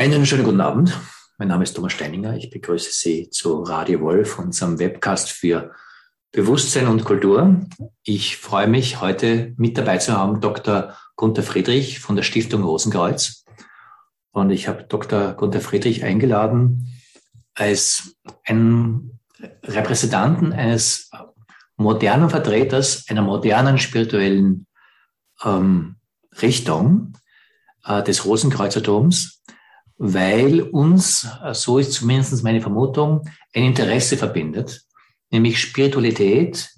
Einen schönen guten Abend. Mein Name ist Thomas Steininger. Ich begrüße Sie zu Radio Wolf, unserem Webcast für Bewusstsein und Kultur. Ich freue mich, heute mit dabei zu haben Dr. Gunther Friedrich von der Stiftung Rosenkreuz. Und ich habe Dr. Gunther Friedrich eingeladen als einen Repräsentanten eines modernen Vertreters einer modernen spirituellen ähm, Richtung äh, des Rosenkreuzerdoms weil uns, äh, so ist zumindest meine Vermutung, ein Interesse verbindet, nämlich Spiritualität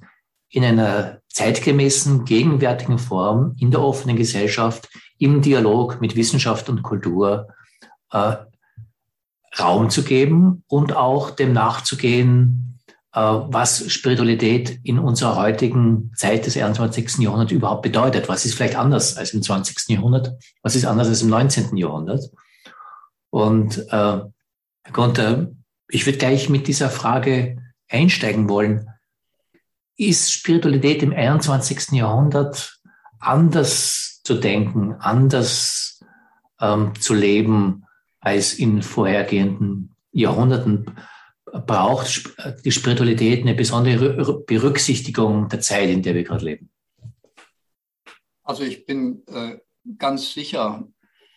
in einer zeitgemäßen, gegenwärtigen Form in der offenen Gesellschaft, im Dialog mit Wissenschaft und Kultur äh, Raum zu geben und auch dem nachzugehen, äh, was Spiritualität in unserer heutigen Zeit des 21. Jahrhunderts überhaupt bedeutet. Was ist vielleicht anders als im 20. Jahrhundert? Was ist anders als im 19. Jahrhundert? Und äh, Herr Gunther, ich würde gleich mit dieser Frage einsteigen wollen. Ist Spiritualität im 21. Jahrhundert anders zu denken, anders ähm, zu leben als in vorhergehenden Jahrhunderten? Braucht die Spiritualität eine besondere Berücksichtigung der Zeit, in der wir gerade leben? Also ich bin äh, ganz sicher,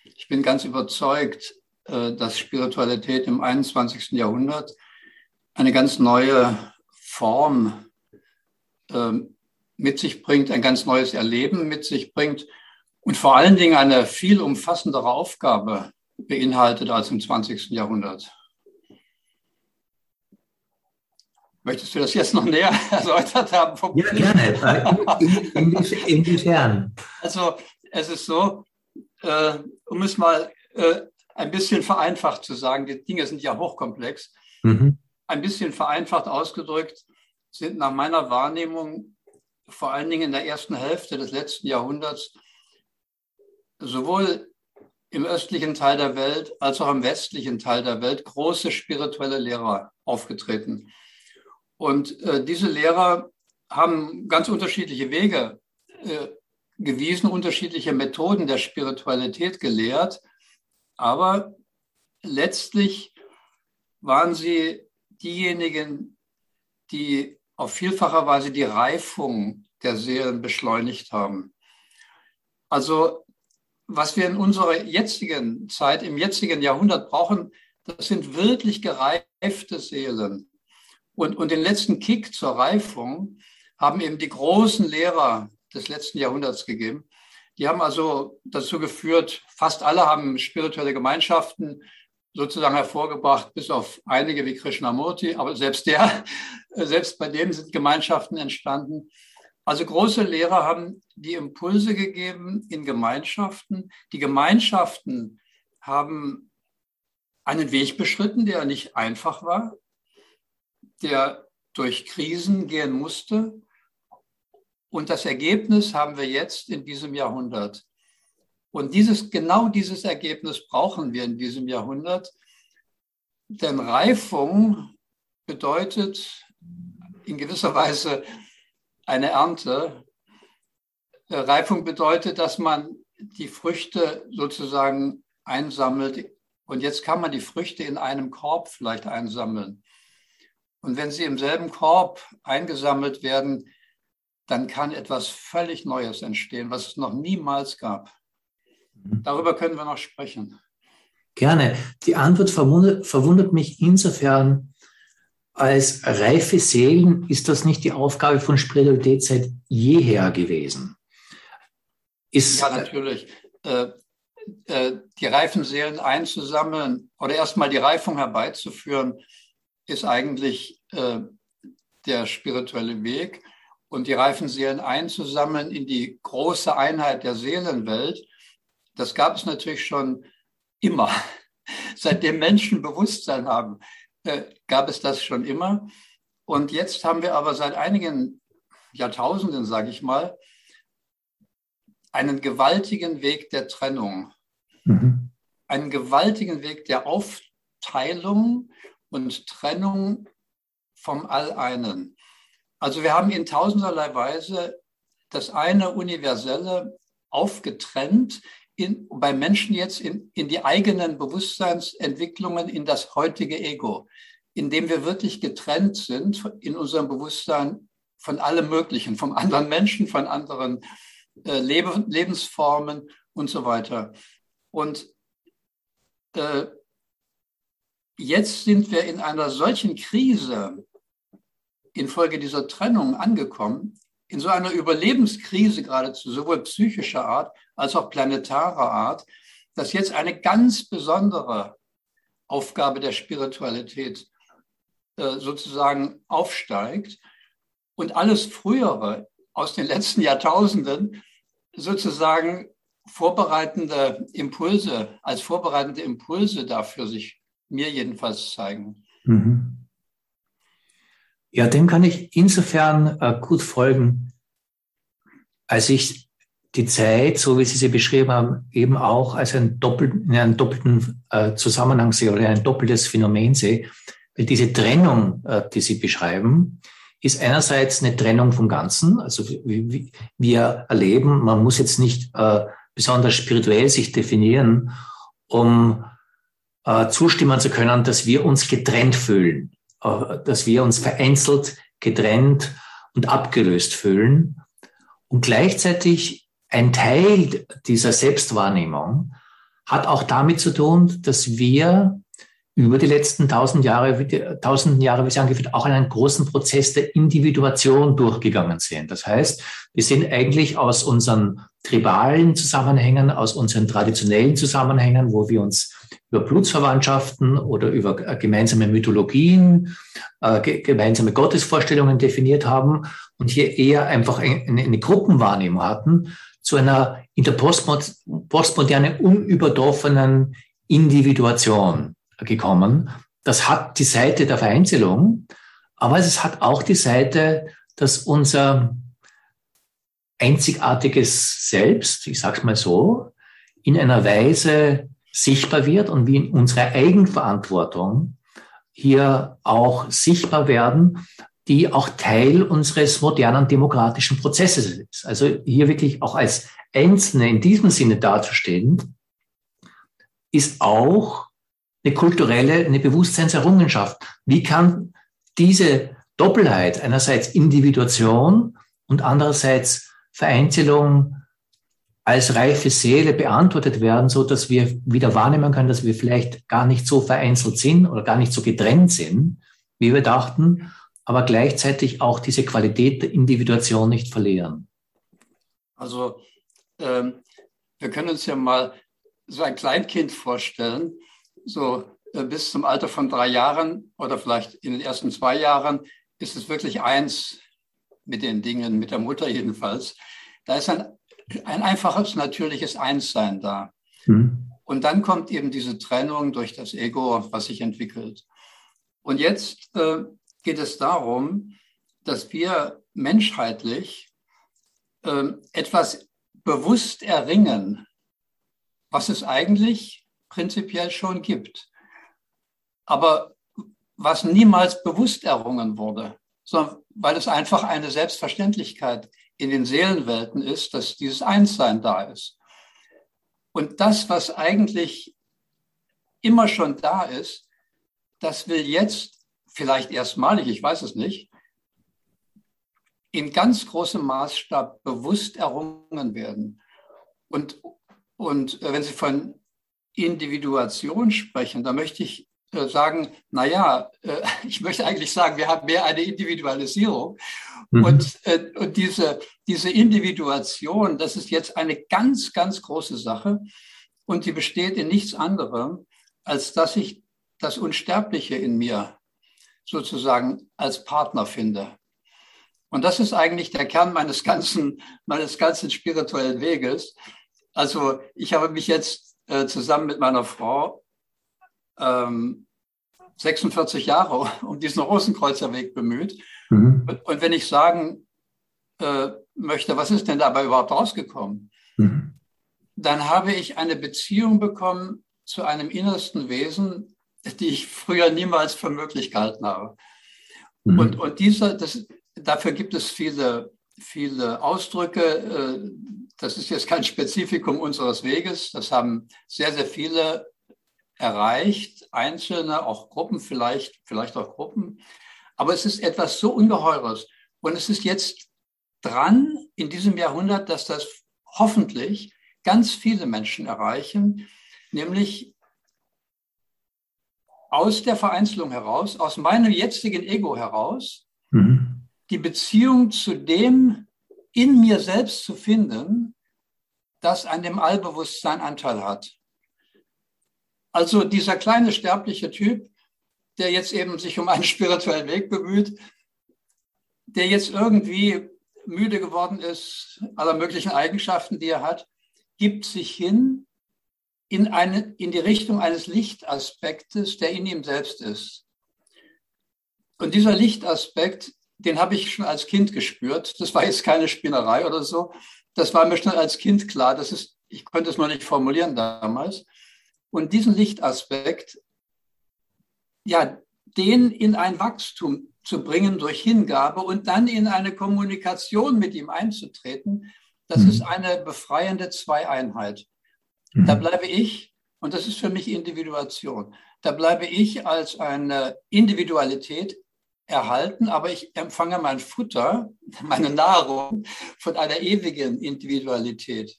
ich bin ganz überzeugt, dass Spiritualität im 21. Jahrhundert eine ganz neue Form ähm, mit sich bringt, ein ganz neues Erleben mit sich bringt und vor allen Dingen eine viel umfassendere Aufgabe beinhaltet als im 20. Jahrhundert. Möchtest du das jetzt noch näher erläutert haben? Ja, gerne. Inwiefern? Also es ist so, äh, um es mal äh, ein bisschen vereinfacht zu sagen, die Dinge sind ja hochkomplex, mhm. ein bisschen vereinfacht ausgedrückt sind nach meiner Wahrnehmung vor allen Dingen in der ersten Hälfte des letzten Jahrhunderts sowohl im östlichen Teil der Welt als auch im westlichen Teil der Welt große spirituelle Lehrer aufgetreten. Und äh, diese Lehrer haben ganz unterschiedliche Wege äh, gewiesen, unterschiedliche Methoden der Spiritualität gelehrt. Aber letztlich waren sie diejenigen, die auf vielfacher Weise die Reifung der Seelen beschleunigt haben. Also was wir in unserer jetzigen Zeit, im jetzigen Jahrhundert brauchen, das sind wirklich gereifte Seelen. Und, und den letzten Kick zur Reifung haben eben die großen Lehrer des letzten Jahrhunderts gegeben. Die haben also dazu geführt, fast alle haben spirituelle Gemeinschaften sozusagen hervorgebracht, bis auf einige wie Krishnamurti, aber selbst der, selbst bei dem sind Gemeinschaften entstanden. Also große Lehrer haben die Impulse gegeben in Gemeinschaften. Die Gemeinschaften haben einen Weg beschritten, der nicht einfach war, der durch Krisen gehen musste. Und das Ergebnis haben wir jetzt in diesem Jahrhundert. Und dieses, genau dieses Ergebnis brauchen wir in diesem Jahrhundert. Denn Reifung bedeutet in gewisser Weise eine Ernte. Reifung bedeutet, dass man die Früchte sozusagen einsammelt. Und jetzt kann man die Früchte in einem Korb vielleicht einsammeln. Und wenn sie im selben Korb eingesammelt werden, dann kann etwas völlig Neues entstehen, was es noch niemals gab. Mhm. Darüber können wir noch sprechen. Gerne. Die Antwort verwundert, verwundert mich insofern, als reife Seelen ist das nicht die Aufgabe von Spiritualität seit jeher gewesen. Ist, ja, natürlich. Äh, äh, die reifen Seelen einzusammeln oder erstmal die Reifung herbeizuführen, ist eigentlich äh, der spirituelle Weg und die reifen Seelen einzusammeln in die große Einheit der Seelenwelt, das gab es natürlich schon immer. Seitdem Menschen Bewusstsein haben, äh, gab es das schon immer. Und jetzt haben wir aber seit einigen Jahrtausenden, sage ich mal, einen gewaltigen Weg der Trennung, mhm. einen gewaltigen Weg der Aufteilung und Trennung vom All-Einen. Also wir haben in tausenderlei Weise das eine Universelle aufgetrennt in, bei Menschen jetzt in, in die eigenen Bewusstseinsentwicklungen, in das heutige Ego, in dem wir wirklich getrennt sind in unserem Bewusstsein von allem Möglichen, vom anderen Menschen, von anderen äh, Leb Lebensformen und so weiter. Und äh, jetzt sind wir in einer solchen Krise infolge dieser Trennung angekommen, in so einer Überlebenskrise geradezu, sowohl psychischer Art als auch planetarer Art, dass jetzt eine ganz besondere Aufgabe der Spiritualität äh, sozusagen aufsteigt und alles Frühere aus den letzten Jahrtausenden sozusagen vorbereitende Impulse, als vorbereitende Impulse dafür sich mir jedenfalls zeigen. Mhm. Ja, dem kann ich insofern äh, gut folgen, als ich die Zeit, so wie Sie sie beschrieben haben, eben auch als einen doppelten, in einem doppelten äh, Zusammenhang sehe oder ein doppeltes Phänomen sehe. Weil diese Trennung, äh, die Sie beschreiben, ist einerseits eine Trennung vom Ganzen. Also wir erleben, man muss jetzt nicht äh, besonders spirituell sich definieren, um äh, zustimmen zu können, dass wir uns getrennt fühlen, dass wir uns vereinzelt, getrennt und abgelöst fühlen. Und gleichzeitig ein Teil dieser Selbstwahrnehmung hat auch damit zu tun, dass wir über die letzten tausend Jahre, tausenden Jahre, wie Sie angeführt, auch einen großen Prozess der Individuation durchgegangen sind. Das heißt, wir sind eigentlich aus unseren tribalen Zusammenhängen, aus unseren traditionellen Zusammenhängen, wo wir uns über Blutsverwandtschaften oder über gemeinsame Mythologien, äh, gemeinsame Gottesvorstellungen definiert haben und hier eher einfach eine, Gruppenwahrnehmung hatten, zu einer in der postmodernen, unübertroffenen Individuation gekommen. Das hat die Seite der Vereinzelung, aber es hat auch die Seite, dass unser einzigartiges Selbst, ich sage es mal so, in einer Weise sichtbar wird und wie in unserer Eigenverantwortung hier auch sichtbar werden, die auch Teil unseres modernen demokratischen Prozesses ist. Also hier wirklich auch als Einzelne in diesem Sinne dazustehen, ist auch eine kulturelle, eine Bewusstseinserrungenschaft. Wie kann diese Doppelheit einerseits Individuation und andererseits Vereinzelung als reife Seele beantwortet werden, so dass wir wieder wahrnehmen können, dass wir vielleicht gar nicht so vereinzelt sind oder gar nicht so getrennt sind, wie wir dachten, aber gleichzeitig auch diese Qualität der Individuation nicht verlieren. Also ähm, wir können uns ja mal so ein Kleinkind vorstellen, so äh, bis zum Alter von drei Jahren oder vielleicht in den ersten zwei Jahren ist es wirklich eins mit den Dingen, mit der Mutter jedenfalls. Da ist ein, ein einfaches, natürliches Einssein da. Mhm. Und dann kommt eben diese Trennung durch das Ego, was sich entwickelt. Und jetzt äh, geht es darum, dass wir menschheitlich äh, etwas bewusst erringen, was es eigentlich prinzipiell schon gibt. Aber was niemals bewusst errungen wurde, sondern weil es einfach eine Selbstverständlichkeit in den Seelenwelten ist, dass dieses Einssein da ist. Und das, was eigentlich immer schon da ist, das will jetzt, vielleicht erstmalig, ich weiß es nicht, in ganz großem Maßstab bewusst errungen werden. Und, und äh, wenn Sie von Individuation sprechen, da möchte ich sagen, na ja, äh, ich möchte eigentlich sagen, wir haben mehr eine Individualisierung. Mhm. Und, äh, und diese, diese Individuation, das ist jetzt eine ganz, ganz große Sache. Und die besteht in nichts anderem, als dass ich das Unsterbliche in mir sozusagen als Partner finde. Und das ist eigentlich der Kern meines ganzen, meines ganzen spirituellen Weges. Also ich habe mich jetzt äh, zusammen mit meiner Frau ähm, 46 Jahre um diesen Rosenkreuzerweg bemüht. Mhm. Und, wenn ich sagen äh, möchte, was ist denn dabei überhaupt rausgekommen, mhm. dann habe ich eine Beziehung bekommen zu einem innersten Wesen, die ich früher niemals für möglich gehalten habe. Mhm. Und, und dieser, das, dafür gibt es viele viele Ausdrücke. Äh, das ist jetzt kein Spezifikum unseres Weges. Das haben sehr, sehr viele erreicht, Einzelne, auch Gruppen vielleicht, vielleicht auch Gruppen. Aber es ist etwas so Ungeheures. Und es ist jetzt dran in diesem Jahrhundert, dass das hoffentlich ganz viele Menschen erreichen, nämlich aus der Vereinzelung heraus, aus meinem jetzigen Ego heraus, mhm. die Beziehung zu dem in mir selbst zu finden, das an dem Allbewusstsein Anteil hat. Also dieser kleine sterbliche Typ, der jetzt eben sich um einen spirituellen Weg bemüht, der jetzt irgendwie müde geworden ist, aller möglichen Eigenschaften, die er hat, gibt sich hin in, eine, in die Richtung eines Lichtaspektes, der in ihm selbst ist. Und dieser Lichtaspekt, den habe ich schon als Kind gespürt. Das war jetzt keine Spinnerei oder so. Das war mir schon als Kind klar. Das ist, ich konnte es noch nicht formulieren damals. Und diesen Lichtaspekt, ja, den in ein Wachstum zu bringen durch Hingabe und dann in eine Kommunikation mit ihm einzutreten, das mhm. ist eine befreiende Zweieinheit. Mhm. Da bleibe ich, und das ist für mich Individuation, da bleibe ich als eine Individualität erhalten, aber ich empfange mein Futter, meine Nahrung von einer ewigen Individualität.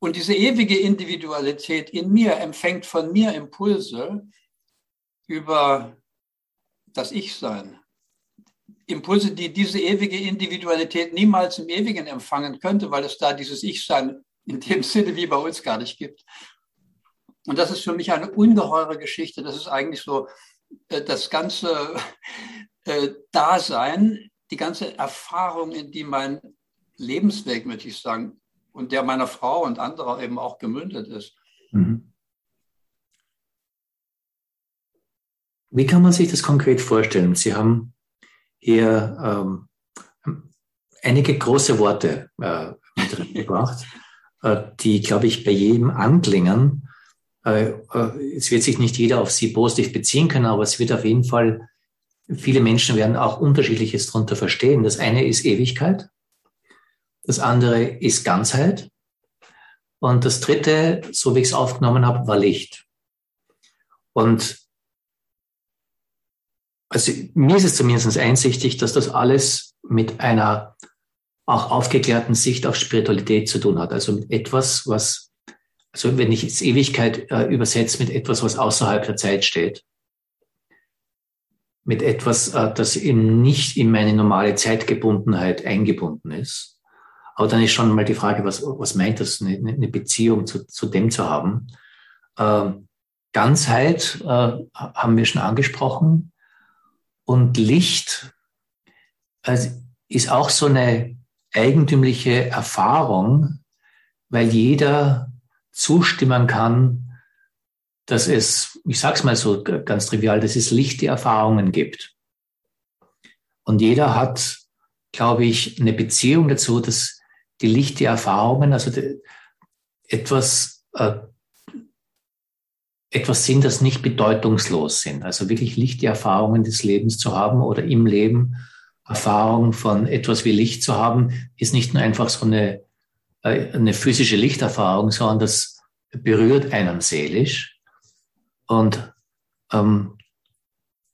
Und diese ewige Individualität in mir empfängt von mir Impulse über das Ich-Sein. Impulse, die diese ewige Individualität niemals im Ewigen empfangen könnte, weil es da dieses Ich-Sein in dem Sinne wie bei uns gar nicht gibt. Und das ist für mich eine ungeheure Geschichte. Das ist eigentlich so äh, das ganze äh, Dasein, die ganze Erfahrung, in die mein Lebensweg, möchte ich sagen, und der meiner Frau und anderer eben auch gemündet ist. Mhm. Wie kann man sich das konkret vorstellen? Sie haben hier ähm, einige große Worte äh, mitgebracht, äh, die, glaube ich, bei jedem anklingen. Äh, äh, es wird sich nicht jeder auf sie positiv beziehen können, aber es wird auf jeden Fall, viele Menschen werden auch unterschiedliches darunter verstehen. Das eine ist Ewigkeit, das andere ist Ganzheit. Und das dritte, so wie ich es aufgenommen habe, war Licht. Und also mir ist es zumindest einsichtig, dass das alles mit einer auch aufgeklärten Sicht auf Spiritualität zu tun hat. Also mit etwas, was, also wenn ich jetzt Ewigkeit äh, übersetze, mit etwas, was außerhalb der Zeit steht. Mit etwas, äh, das eben nicht in meine normale Zeitgebundenheit eingebunden ist. Aber dann ist schon mal die Frage, was, was meint das, eine, eine Beziehung zu, zu dem zu haben? Äh, Ganzheit äh, haben wir schon angesprochen. Und Licht also, ist auch so eine eigentümliche Erfahrung, weil jeder zustimmen kann, dass es, ich sage es mal so ganz trivial, dass es lichte Erfahrungen gibt. Und jeder hat, glaube ich, eine Beziehung dazu, dass die lichte Erfahrungen, also die, etwas, äh, etwas sind, das nicht bedeutungslos sind. Also wirklich lichte Erfahrungen des Lebens zu haben oder im Leben Erfahrung von etwas wie Licht zu haben, ist nicht nur einfach so eine, äh, eine physische Lichterfahrung, sondern das berührt einen seelisch. Und ähm,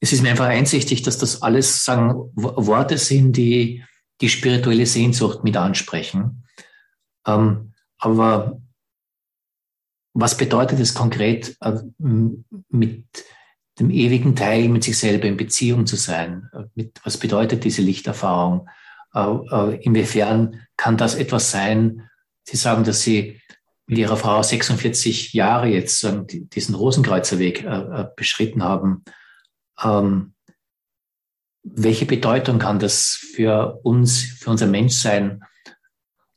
es ist mir einfach einsichtig, dass das alles sagen, Worte sind, die die spirituelle Sehnsucht mit ansprechen. Ähm, aber was bedeutet es konkret, äh, mit dem ewigen Teil mit sich selber in Beziehung zu sein? Mit, was bedeutet diese Lichterfahrung? Äh, äh, inwiefern kann das etwas sein? Sie sagen, dass Sie mit Ihrer Frau 46 Jahre jetzt sagen, diesen Rosenkreuzerweg äh, beschritten haben. Ähm, welche Bedeutung kann das für uns, für unser Menschsein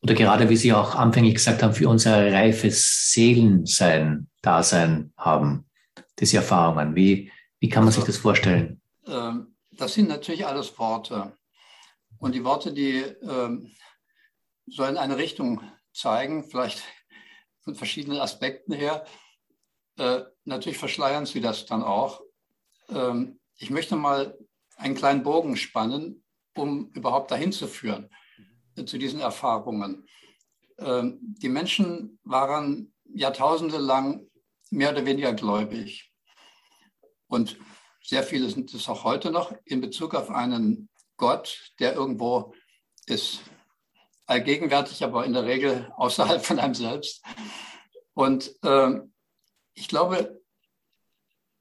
oder gerade wie Sie auch anfänglich gesagt haben, für unser reifes Seelensein, Dasein haben, diese Erfahrungen? Wie, wie kann man also, sich das vorstellen? Ähm, das sind natürlich alles Worte. Und die Worte, die ähm, sollen eine Richtung zeigen, vielleicht von verschiedenen Aspekten her. Äh, natürlich verschleiern sie das dann auch. Ähm, ich möchte mal einen kleinen Bogen spannen, um überhaupt dahin zu führen. zu diesen Erfahrungen. Ähm, die Menschen waren Jahrtausende lang mehr oder weniger gläubig. Und sehr viele sind es auch heute noch in Bezug auf einen Gott, der irgendwo ist, allgegenwärtig, aber in der Regel außerhalb von einem selbst. Und äh, ich glaube,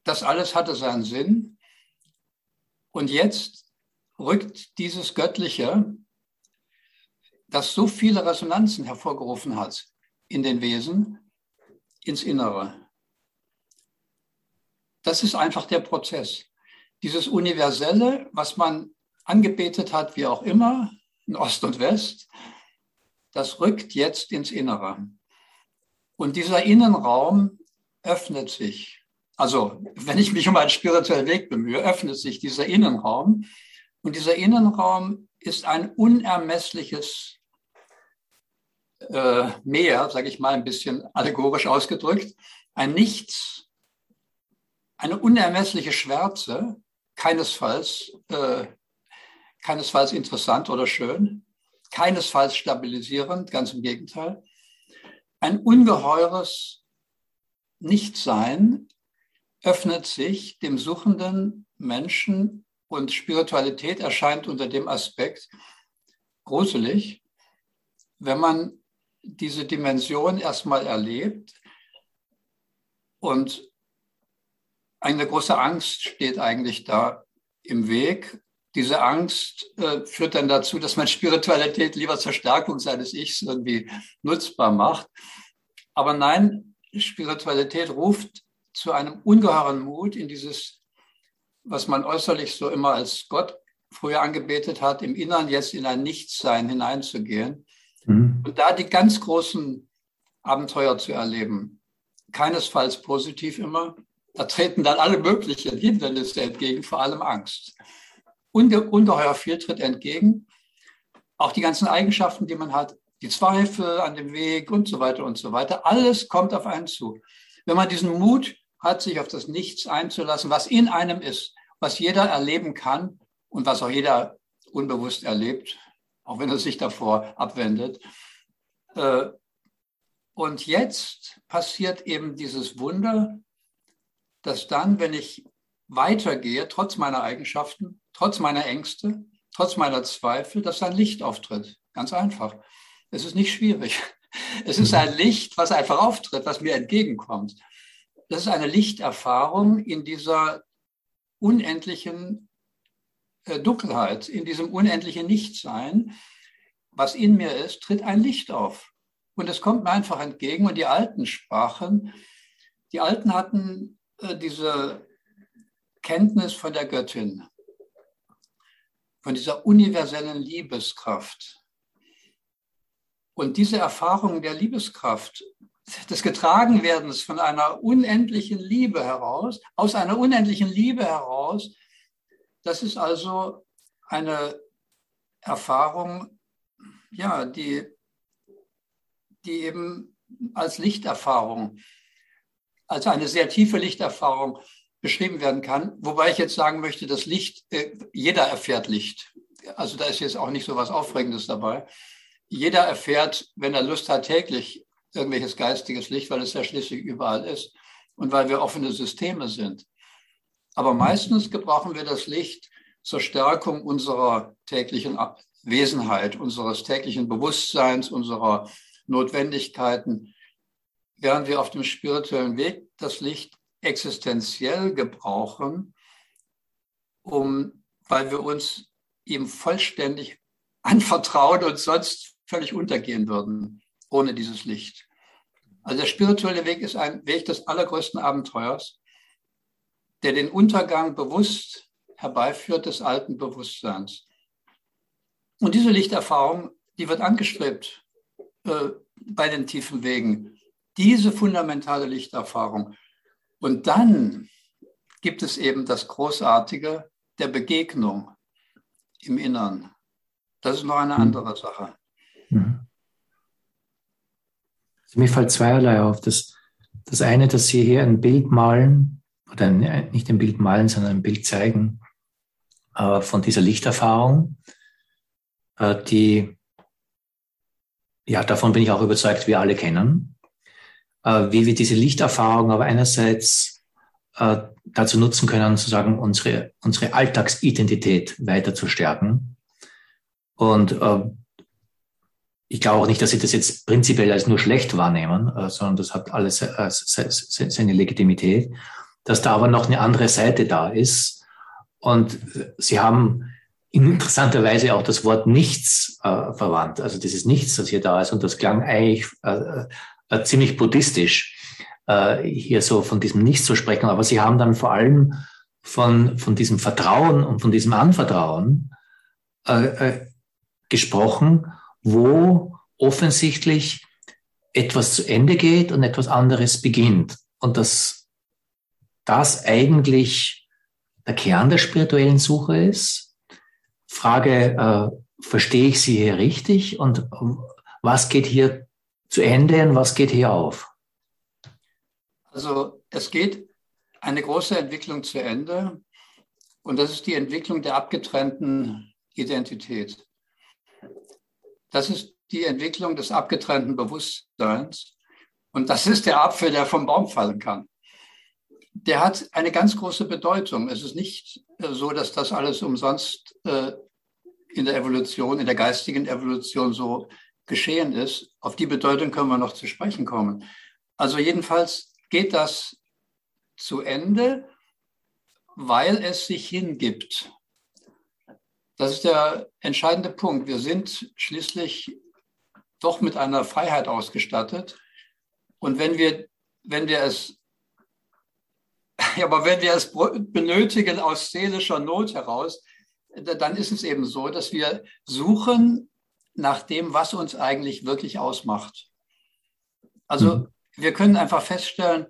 das alles hatte seinen Sinn. Und jetzt rückt dieses Göttliche, das so viele Resonanzen hervorgerufen hat in den Wesen, ins Innere. Das ist einfach der Prozess. Dieses Universelle, was man angebetet hat, wie auch immer, in Ost und West, das rückt jetzt ins Innere. Und dieser Innenraum öffnet sich. Also, wenn ich mich um einen spirituellen Weg bemühe, öffnet sich dieser Innenraum. Und dieser Innenraum ist ein unermessliches äh, Meer, sage ich mal ein bisschen allegorisch ausgedrückt, ein Nichts, eine unermessliche Schwärze, keinesfalls, äh, keinesfalls interessant oder schön, keinesfalls stabilisierend, ganz im Gegenteil. Ein ungeheures Nichtsein öffnet sich dem suchenden Menschen und Spiritualität erscheint unter dem Aspekt gruselig, wenn man diese Dimension erstmal erlebt und eine große Angst steht eigentlich da im Weg diese Angst äh, führt dann dazu, dass man Spiritualität lieber zur Stärkung seines Ichs irgendwie nutzbar macht. Aber nein, Spiritualität ruft zu einem ungeheuren Mut in dieses, was man äußerlich so immer als Gott früher angebetet hat, im Innern jetzt in ein Nichtsein hineinzugehen mhm. und da die ganz großen Abenteuer zu erleben. Keinesfalls positiv immer. Da treten dann alle möglichen Hindernisse entgegen, vor allem Angst unge ungeheuer viel tritt entgegen. Auch die ganzen Eigenschaften, die man hat, die Zweifel an dem Weg und so weiter und so weiter, alles kommt auf einen zu. Wenn man diesen Mut hat, sich auf das Nichts einzulassen, was in einem ist, was jeder erleben kann und was auch jeder unbewusst erlebt, auch wenn er sich davor abwendet. Äh, und jetzt passiert eben dieses Wunder, dass dann, wenn ich weitergehe, trotz meiner Eigenschaften, trotz meiner Ängste, trotz meiner Zweifel, dass ein Licht auftritt. Ganz einfach. Es ist nicht schwierig. Es ist ein Licht, was einfach auftritt, was mir entgegenkommt. Das ist eine Lichterfahrung in dieser unendlichen äh, Dunkelheit, in diesem unendlichen Nichtsein. Was in mir ist, tritt ein Licht auf. Und es kommt mir einfach entgegen. Und die Alten sprachen, die Alten hatten äh, diese Kenntnis von der Göttin, von dieser universellen Liebeskraft. Und diese Erfahrung der Liebeskraft, des Getragenwerdens von einer unendlichen Liebe heraus, aus einer unendlichen Liebe heraus, das ist also eine Erfahrung, ja, die, die eben als Lichterfahrung, als eine sehr tiefe Lichterfahrung beschrieben werden kann. Wobei ich jetzt sagen möchte, das Licht, äh, jeder erfährt Licht. Also da ist jetzt auch nicht so was Aufregendes dabei. Jeder erfährt, wenn er Lust hat, täglich irgendwelches geistiges Licht, weil es ja schließlich überall ist und weil wir offene Systeme sind. Aber meistens gebrauchen wir das Licht zur Stärkung unserer täglichen Wesenheit, unseres täglichen Bewusstseins, unserer Notwendigkeiten, während wir auf dem spirituellen Weg das Licht existenziell gebrauchen, um, weil wir uns ihm vollständig anvertrauen und sonst völlig untergehen würden ohne dieses Licht. Also der spirituelle Weg ist ein Weg des allergrößten Abenteuers, der den Untergang bewusst herbeiführt des alten Bewusstseins. Und diese Lichterfahrung, die wird angestrebt äh, bei den tiefen Wegen. Diese fundamentale Lichterfahrung. Und dann gibt es eben das Großartige der Begegnung im Innern. Das ist noch eine mhm. andere Sache. Mhm. Also mir fällt zweierlei auf. Das, das eine, dass Sie hier ein Bild malen, oder nicht ein Bild malen, sondern ein Bild zeigen äh, von dieser Lichterfahrung, äh, die ja, davon bin ich auch überzeugt, wir alle kennen, äh, wie wir diese Lichterfahrung aber einerseits äh, dazu nutzen können, sozusagen unsere, unsere Alltagsidentität weiter zu stärken. Und äh, ich glaube auch nicht, dass sie das jetzt prinzipiell als nur schlecht wahrnehmen, äh, sondern das hat alles äh, seine Legitimität, dass da aber noch eine andere Seite da ist. Und äh, sie haben interessanterweise auch das Wort nichts verwandt. Also dieses Nichts, das hier da ist. Und das klang eigentlich ziemlich buddhistisch, hier so von diesem Nichts zu sprechen. Aber sie haben dann vor allem von, von diesem Vertrauen und von diesem Anvertrauen gesprochen, wo offensichtlich etwas zu Ende geht und etwas anderes beginnt. Und dass das eigentlich der Kern der spirituellen Suche ist Frage, äh, verstehe ich Sie hier richtig und was geht hier zu Ende und was geht hier auf? Also es geht eine große Entwicklung zu Ende und das ist die Entwicklung der abgetrennten Identität. Das ist die Entwicklung des abgetrennten Bewusstseins und das ist der Apfel, der vom Baum fallen kann. Der hat eine ganz große Bedeutung. Es ist nicht äh, so, dass das alles umsonst äh, in der Evolution, in der geistigen Evolution so geschehen ist. Auf die Bedeutung können wir noch zu sprechen kommen. Also jedenfalls geht das zu Ende, weil es sich hingibt. Das ist der entscheidende Punkt. Wir sind schließlich doch mit einer Freiheit ausgestattet. Und wenn wir, wenn wir es, ja, aber wenn wir es benötigen aus seelischer Not heraus, dann ist es eben so, dass wir suchen nach dem, was uns eigentlich wirklich ausmacht. Also mhm. wir können einfach feststellen,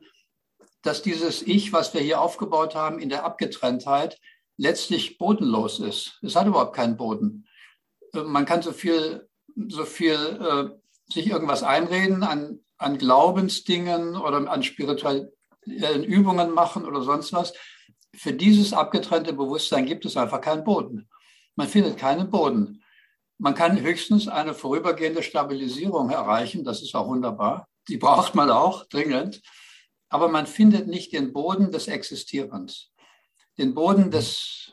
dass dieses Ich, was wir hier aufgebaut haben in der Abgetrenntheit, letztlich bodenlos ist. Es hat überhaupt keinen Boden. Äh, man kann so viel, so viel äh, sich irgendwas einreden an, an Glaubensdingen oder an spirituellen Übungen machen oder sonst was für dieses abgetrennte Bewusstsein gibt es einfach keinen Boden. Man findet keinen Boden. Man kann höchstens eine vorübergehende Stabilisierung erreichen. Das ist auch wunderbar. Die braucht man auch dringend. Aber man findet nicht den Boden des Existierens, den Boden des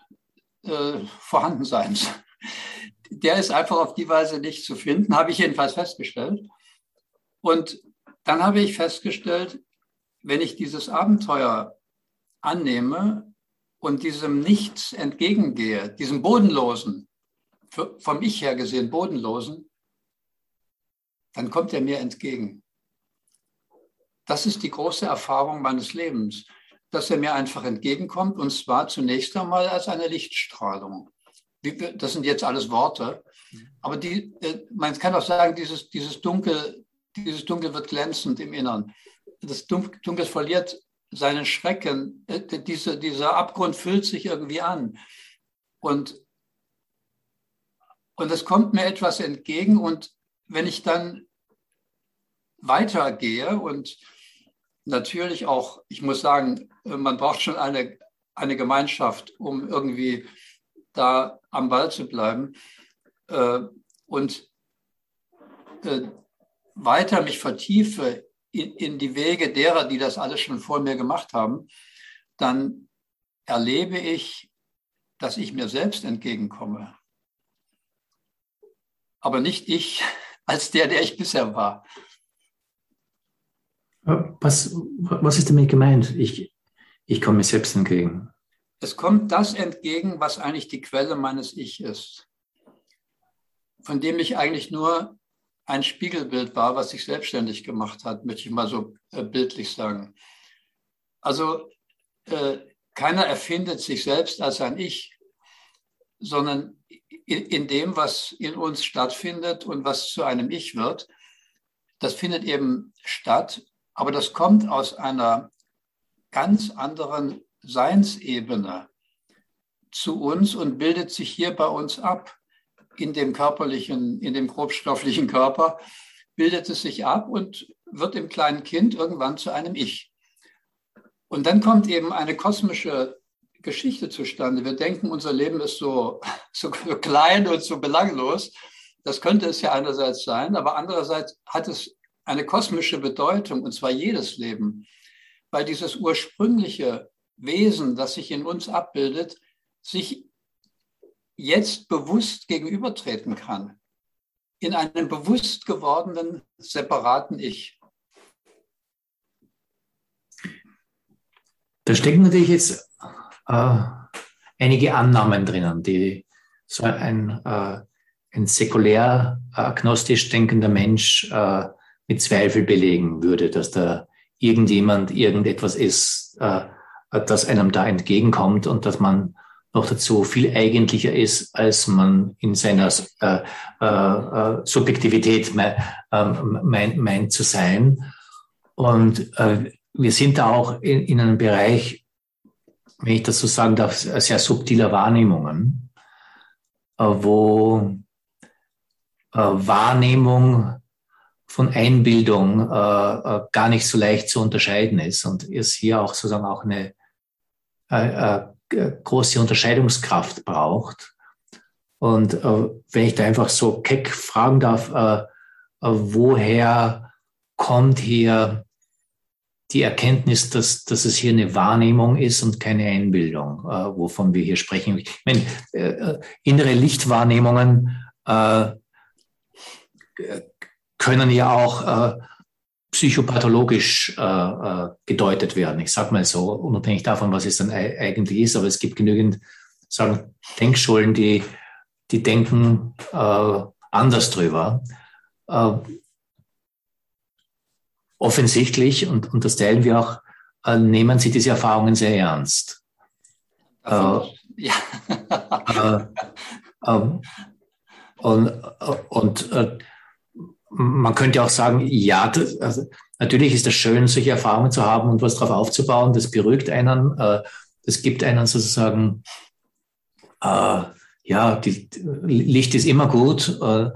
äh, Vorhandenseins. Der ist einfach auf die Weise nicht zu finden, habe ich jedenfalls festgestellt. Und dann habe ich festgestellt, wenn ich dieses Abenteuer annehme, und diesem Nichts entgegengehe, diesem Bodenlosen, vom Ich her gesehen Bodenlosen, dann kommt er mir entgegen. Das ist die große Erfahrung meines Lebens, dass er mir einfach entgegenkommt und zwar zunächst einmal als eine Lichtstrahlung. Das sind jetzt alles Worte, aber die, äh, man kann auch sagen, dieses, dieses Dunkel, dieses Dunkel wird glänzend im Innern. Das Dunkel verliert seinen Schrecken, äh, diese, dieser Abgrund füllt sich irgendwie an. Und, und es kommt mir etwas entgegen. Und wenn ich dann weitergehe und natürlich auch, ich muss sagen, man braucht schon eine, eine Gemeinschaft, um irgendwie da am Ball zu bleiben. Äh, und äh, weiter mich vertiefe in, in die Wege derer, die das alles schon vor mir gemacht haben, dann erlebe ich, dass ich mir selbst entgegenkomme. Aber nicht ich als der, der ich bisher war. Was, was ist damit gemeint? Ich, ich komme mir selbst entgegen. Es kommt das entgegen, was eigentlich die Quelle meines Ich ist, von dem ich eigentlich nur ein Spiegelbild war, was sich selbstständig gemacht hat, möchte ich mal so äh, bildlich sagen. Also äh, keiner erfindet sich selbst als ein Ich, sondern in, in dem, was in uns stattfindet und was zu einem Ich wird, das findet eben statt, aber das kommt aus einer ganz anderen Seinsebene zu uns und bildet sich hier bei uns ab in dem körperlichen, in dem grobstofflichen Körper, bildet es sich ab und wird im kleinen Kind irgendwann zu einem Ich. Und dann kommt eben eine kosmische Geschichte zustande. Wir denken, unser Leben ist so, so klein und so belanglos. Das könnte es ja einerseits sein, aber andererseits hat es eine kosmische Bedeutung, und zwar jedes Leben, weil dieses ursprüngliche Wesen, das sich in uns abbildet, sich jetzt bewusst gegenübertreten kann, in einem bewusst gewordenen, separaten Ich. Da stecken natürlich jetzt äh, einige Annahmen drinnen, die so ein, äh, ein säkulär agnostisch denkender Mensch äh, mit Zweifel belegen würde, dass da irgendjemand irgendetwas ist, äh, das einem da entgegenkommt und dass man noch dazu viel eigentlicher ist, als man in seiner äh, äh, äh Subjektivität me, äh, meint, meint zu sein. Und äh, wir sind da auch in, in einem Bereich, wenn ich das so sagen darf, sehr subtiler Wahrnehmungen, äh, wo Wahrnehmung von Einbildung äh, äh, gar nicht so leicht zu unterscheiden ist und es hier auch sozusagen auch eine äh, äh, große Unterscheidungskraft braucht. Und äh, wenn ich da einfach so keck fragen darf, äh, äh, woher kommt hier die Erkenntnis, dass, dass es hier eine Wahrnehmung ist und keine Einbildung, äh, wovon wir hier sprechen. Ich meine, äh, äh innere Lichtwahrnehmungen äh, können ja auch äh, psychopathologisch äh, äh, gedeutet werden. Ich sage mal so, unabhängig davon, was es dann eigentlich ist, aber es gibt genügend sagen, Denkschulen, die, die denken äh, anders drüber. Äh, offensichtlich, und, und das teilen wir auch, äh, nehmen sie diese Erfahrungen sehr ernst. Äh, ja. äh, ähm, und und man könnte auch sagen, ja, das, also natürlich ist es schön, solche Erfahrungen zu haben und was darauf aufzubauen. Das beruhigt einen. Äh, das gibt einen sozusagen, äh, ja, die, Licht ist immer gut äh,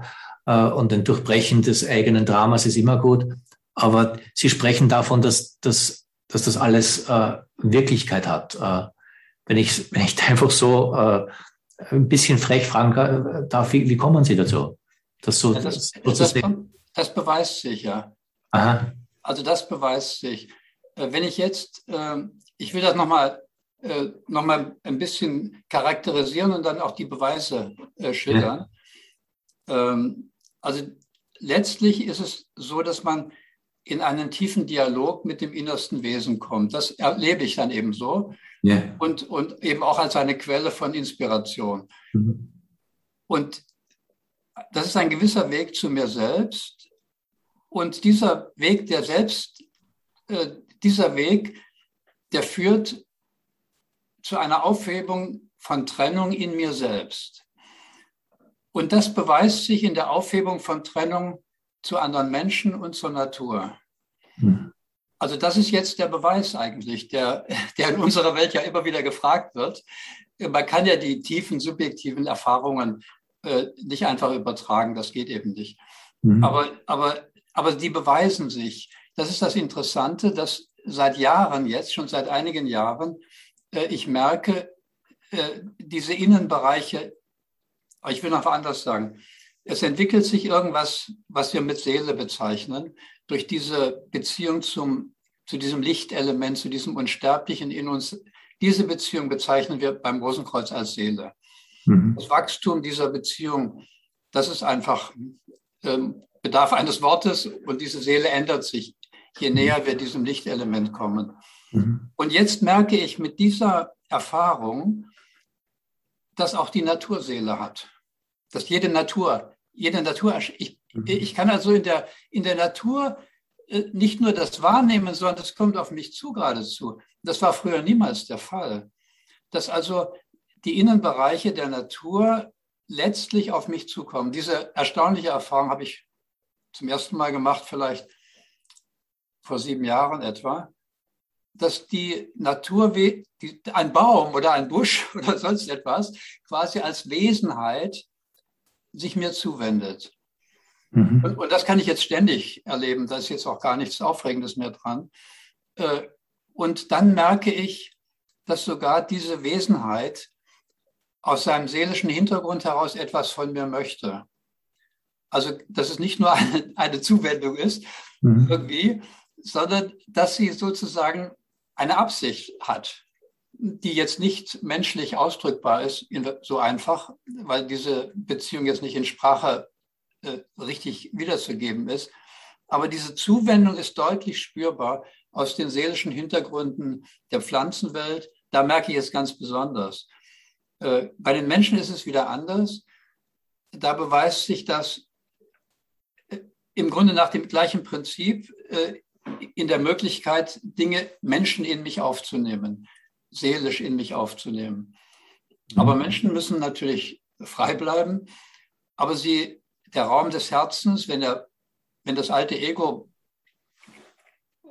äh, und ein Durchbrechen des eigenen Dramas ist immer gut. Aber Sie sprechen davon, dass, dass, dass das alles äh, Wirklichkeit hat. Äh, wenn, ich, wenn ich einfach so ein bisschen frech fragen darf, wie, wie kommen Sie dazu? Das, so, ja, das, das, das, das, beweist sich ja. Aha. Also das beweist sich. Äh, wenn ich jetzt, ähm, ich will das nochmal äh, noch mal ein bisschen charakterisieren und dann auch die Beweise äh, schildern. Ja. Ähm, also letztlich ist es so, dass man in einen tiefen Dialog mit dem innersten Wesen kommt. Das erlebe ich dann eben so. Ja. Und, und eben auch als eine Quelle von Inspiration. Mhm. Und das ist ein gewisser Weg zu mir selbst. Und dieser Weg der Selbst, äh, dieser Weg, der führt zu einer Aufhebung von Trennung in mir selbst. Und das beweist sich in der Aufhebung von Trennung zu anderen Menschen und zur Natur. Hm. Also das ist jetzt der Beweis eigentlich, der, der in unserer Welt ja immer wieder gefragt wird. Man kann ja die tiefen subjektiven Erfahrungen äh, nicht einfach übertragen, das geht eben nicht. Mhm. Aber, aber, aber die beweisen sich. Das ist das Interessante, dass seit Jahren jetzt, schon seit einigen Jahren, äh, ich merke, äh, diese Innenbereiche, ich will noch anders sagen, es entwickelt sich irgendwas, was wir mit Seele bezeichnen, durch diese Beziehung zum, zu diesem Lichtelement, zu diesem Unsterblichen in uns. Diese Beziehung bezeichnen wir beim Rosenkreuz als Seele. Mhm. Das Wachstum dieser Beziehung, das ist einfach, ähm, bedarf eines Wortes und diese Seele ändert sich, je näher wir diesem Lichtelement kommen. Mhm. Und jetzt merke ich mit dieser Erfahrung, dass auch die Naturseele hat. Dass jede Natur, jede Natur, ich, mhm. ich kann also in der, in der Natur äh, nicht nur das wahrnehmen, sondern das kommt auf mich zu geradezu. Das war früher niemals der Fall. Dass also die Innenbereiche der Natur letztlich auf mich zukommen. Diese erstaunliche Erfahrung habe ich zum ersten Mal gemacht, vielleicht vor sieben Jahren etwa, dass die Natur, die, ein Baum oder ein Busch oder sonst etwas, quasi als Wesenheit sich mir zuwendet. Mhm. Und, und, das kann ich jetzt ständig erleben. Da ist jetzt auch gar nichts Aufregendes mehr dran. Äh, und dann merke ich, dass sogar diese Wesenheit aus seinem seelischen Hintergrund heraus etwas von mir möchte. Also, dass es nicht nur eine, eine Zuwendung ist, mhm. irgendwie, sondern dass sie sozusagen eine Absicht hat, die jetzt nicht menschlich ausdrückbar ist, so einfach, weil diese Beziehung jetzt nicht in Sprache äh, richtig wiederzugeben ist. Aber diese Zuwendung ist deutlich spürbar aus den seelischen Hintergründen der Pflanzenwelt. Da merke ich es ganz besonders. Äh, bei den Menschen ist es wieder anders. Da beweist sich das äh, im Grunde nach dem gleichen Prinzip äh, in der Möglichkeit, Dinge, Menschen in mich aufzunehmen, seelisch in mich aufzunehmen. Aber mhm. Menschen müssen natürlich frei bleiben, aber sie, der Raum des Herzens, wenn, er, wenn das alte Ego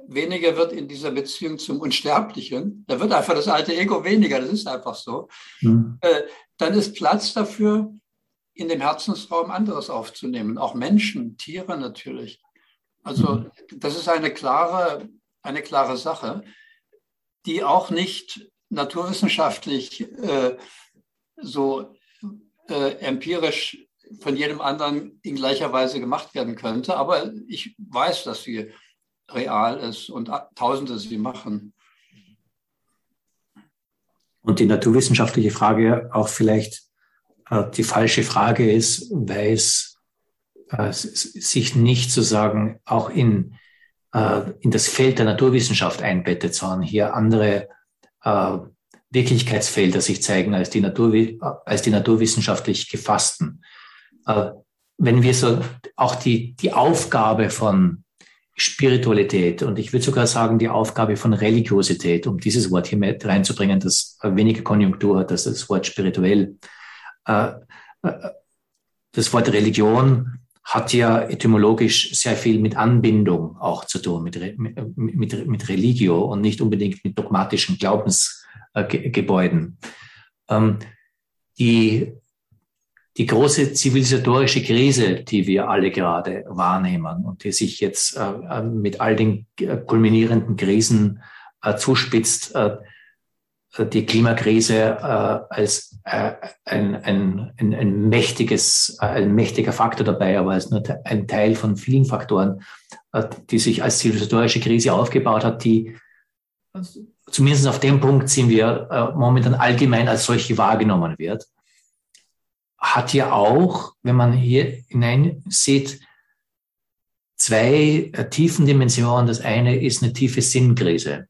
weniger wird in dieser Beziehung zum Unsterblichen, da wird einfach das alte Ego weniger, das ist einfach so, mhm. äh, dann ist Platz dafür, in dem Herzensraum anderes aufzunehmen, auch Menschen, Tiere natürlich. Also mhm. das ist eine klare, eine klare Sache, die auch nicht naturwissenschaftlich äh, so äh, empirisch von jedem anderen in gleicher Weise gemacht werden könnte. Aber ich weiß, dass sie real ist und Tausende sie machen. Und die naturwissenschaftliche Frage auch vielleicht äh, die falsche Frage ist, weil es äh, sich nicht sozusagen auch in, äh, in das Feld der Naturwissenschaft einbettet, sondern hier andere äh, Wirklichkeitsfelder sich zeigen als die, Natur, als die naturwissenschaftlich gefassten. Äh, wenn wir so auch die, die Aufgabe von Spiritualität und ich würde sogar sagen, die Aufgabe von Religiosität, um dieses Wort hier mit reinzubringen, das weniger Konjunktur hat als das Wort spirituell. Äh, äh, das Wort Religion hat ja etymologisch sehr viel mit Anbindung auch zu tun, mit, mit, mit, mit Religio und nicht unbedingt mit dogmatischen Glaubensgebäuden. Ähm, die die große zivilisatorische Krise, die wir alle gerade wahrnehmen und die sich jetzt äh, äh mit all den äh, kulminierenden Krisen äh, zuspitzt, äh, die Klimakrise äh, als ein, ein, ein, ein mächtiges, ein mächtiger Faktor dabei, aber als nur ein Teil von vielen Faktoren, die sich als zivilisatorische Krise aufgebaut hat, die zumindest auf dem Punkt sind wir momentan allgemein als solche wahrgenommen wird hat ja auch, wenn man hier hinein sieht, zwei äh, tiefen Dimensionen. Das eine ist eine tiefe Sinnkrise.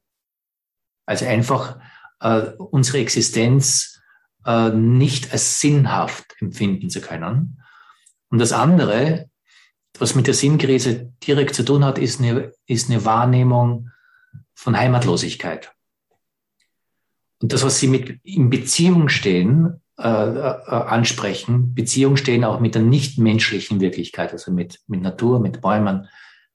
Also einfach äh, unsere Existenz äh, nicht als sinnhaft empfinden zu können. Und das andere, was mit der Sinnkrise direkt zu tun hat, ist eine, ist eine Wahrnehmung von Heimatlosigkeit. Und das, was sie mit in Beziehung stehen, äh, äh, ansprechen. Beziehungen stehen auch mit der nichtmenschlichen Wirklichkeit, also mit, mit Natur, mit Bäumen,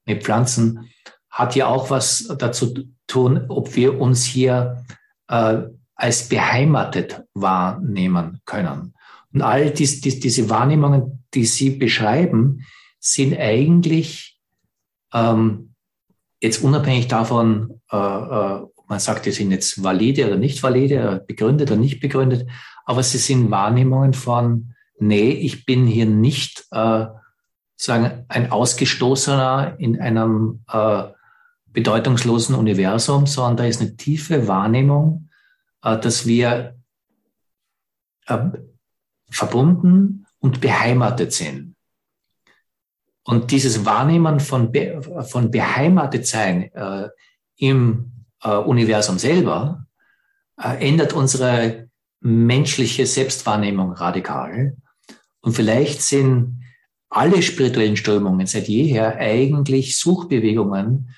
mit Pflanzen, hat ja auch was dazu tun, ob wir uns hier äh, als beheimatet wahrnehmen können. Und all dies, dies, diese Wahrnehmungen, die Sie beschreiben, sind eigentlich ähm, jetzt unabhängig davon, äh, äh, man sagt, die sind jetzt valide oder nicht valide, begründet oder nicht begründet, aber sie sind Wahrnehmungen von, nee, ich bin hier nicht äh, sagen ein Ausgestoßener in einem äh, bedeutungslosen Universum, sondern da ist eine tiefe Wahrnehmung, äh, dass wir äh, verbunden und beheimatet sind. Und dieses Wahrnehmen von, Be von beheimatet sein äh, im äh, Universum selber äh, ändert unsere menschliche Selbstwahrnehmung radikal. Und vielleicht sind alle spirituellen Strömungen seit jeher eigentlich Suchbewegungen,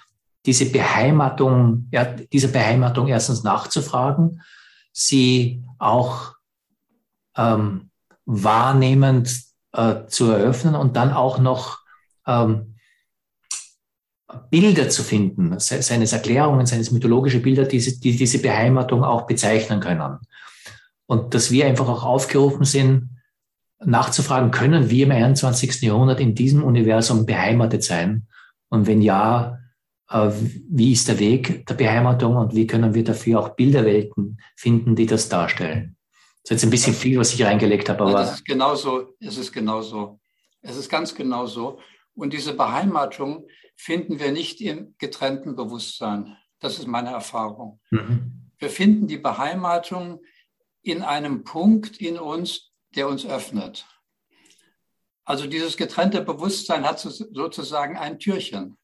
diese Beheimatung, ja, diese Beheimatung erstens nachzufragen, sie auch ähm, wahrnehmend äh, zu eröffnen und dann auch noch ähm, Bilder zu finden, seines Erklärungen, seines mythologische Bilder, die, die diese Beheimatung auch bezeichnen können. Und dass wir einfach auch aufgerufen sind, nachzufragen, können wir im 21. Jahrhundert in diesem Universum beheimatet sein? Und wenn ja, äh, wie ist der Weg der Beheimatung und wie können wir dafür auch Bilderwelten finden, die das darstellen? Das ist jetzt ein bisschen viel, was ich reingelegt habe, aber. Ja, das ist genauso, es ist genauso. Es ist ganz genau so. Und diese Beheimatung finden wir nicht im getrennten Bewusstsein. Das ist meine Erfahrung. Mhm. Wir finden die Beheimatung in einem Punkt in uns, der uns öffnet. Also dieses getrennte Bewusstsein hat sozusagen ein Türchen.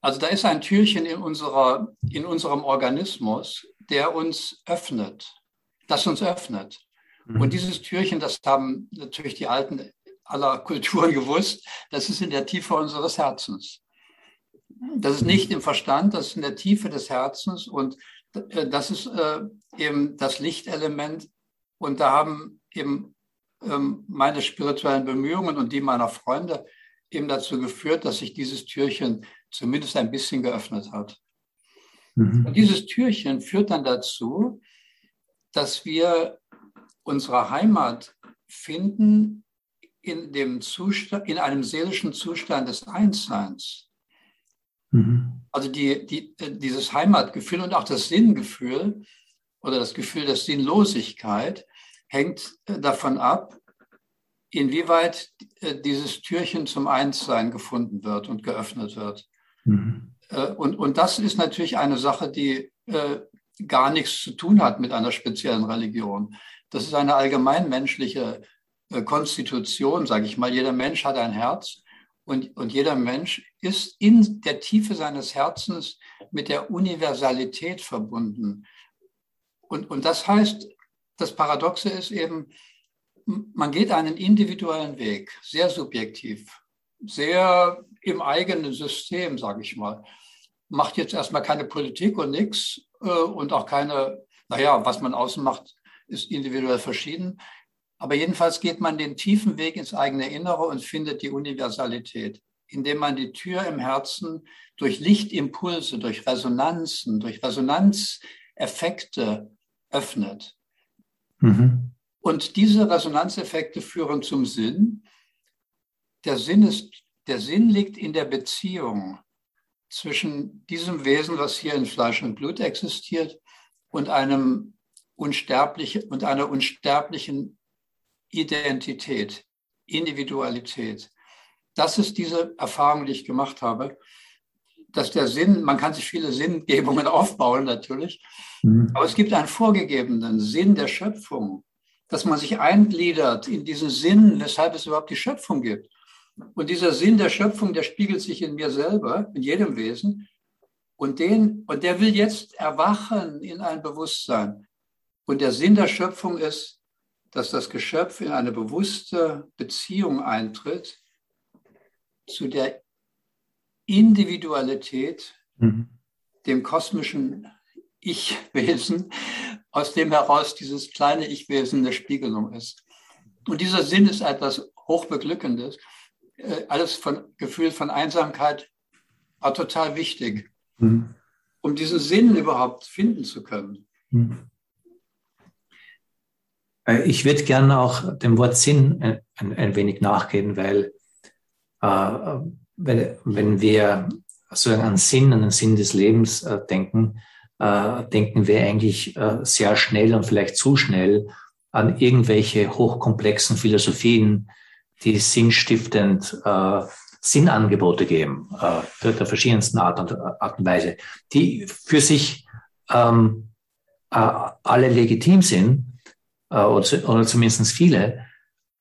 Also da ist ein Türchen in, unserer, in unserem Organismus, der uns öffnet, das uns öffnet. Mhm. Und dieses Türchen, das haben natürlich die Alten aller Kulturen gewusst, das ist in der Tiefe unseres Herzens. Das ist nicht im Verstand, das ist in der Tiefe des Herzens und das ist äh, eben das Lichtelement. Und da haben eben ähm, meine spirituellen Bemühungen und die meiner Freunde eben dazu geführt, dass sich dieses Türchen zumindest ein bisschen geöffnet hat. Mhm. Und dieses Türchen führt dann dazu, dass wir unsere Heimat finden in, dem Zustand, in einem seelischen Zustand des Einsseins. Mhm. Also die, die, dieses Heimatgefühl und auch das Sinngefühl oder das Gefühl der Sinnlosigkeit hängt davon ab, inwieweit äh, dieses Türchen zum Einssein gefunden wird und geöffnet wird. Mhm. Äh, und, und das ist natürlich eine Sache, die äh, gar nichts zu tun hat mit einer speziellen Religion. Das ist eine allgemeinmenschliche äh, Konstitution, sage ich mal. Jeder Mensch hat ein Herz und, und jeder Mensch ist in der Tiefe seines Herzens mit der Universalität verbunden. Und, und das heißt, das Paradoxe ist eben, man geht einen individuellen Weg, sehr subjektiv, sehr im eigenen System, sage ich mal. Macht jetzt erstmal keine Politik und nichts äh, und auch keine, naja, was man außen macht, ist individuell verschieden. Aber jedenfalls geht man den tiefen Weg ins eigene Innere und findet die Universalität, indem man die Tür im Herzen durch Lichtimpulse, durch Resonanzen, durch Resonanzeffekte öffnet. Mhm. Und diese Resonanzeffekte führen zum Sinn. Der Sinn, ist, der Sinn liegt in der Beziehung zwischen diesem Wesen, was hier in Fleisch und Blut existiert, und einem unsterblichen und einer unsterblichen Identität, Individualität. Das ist diese Erfahrung, die ich gemacht habe, dass der Sinn, man kann sich viele Sinngebungen aufbauen natürlich, mhm. aber es gibt einen vorgegebenen Sinn der Schöpfung, dass man sich eingliedert in diesen Sinn, weshalb es überhaupt die Schöpfung gibt. Und dieser Sinn der Schöpfung, der spiegelt sich in mir selber, in jedem Wesen. Und, den, und der will jetzt erwachen in ein Bewusstsein. Und der Sinn der Schöpfung ist, dass das Geschöpf in eine bewusste Beziehung eintritt zu der Individualität, mhm. dem kosmischen Ich-Wesen, aus dem heraus dieses kleine Ich-Wesen eine Spiegelung ist. Und dieser Sinn ist etwas Hochbeglückendes. Äh, alles von Gefühl von Einsamkeit war total wichtig, mhm. um diesen Sinn überhaupt finden zu können. Mhm. Äh, ich würde gerne auch dem Wort Sinn ein, ein, ein wenig nachgehen, weil äh, wenn, wenn wir sozusagen an Sinn, an den Sinn des Lebens äh, denken, äh, denken wir eigentlich äh, sehr schnell und vielleicht zu schnell an irgendwelche hochkomplexen Philosophien, die sinnstiftend äh, Sinnangebote geben, äh, der verschiedensten Art und, Art und Weise, die für sich ähm, äh, alle legitim sind, äh, oder, oder zumindest viele.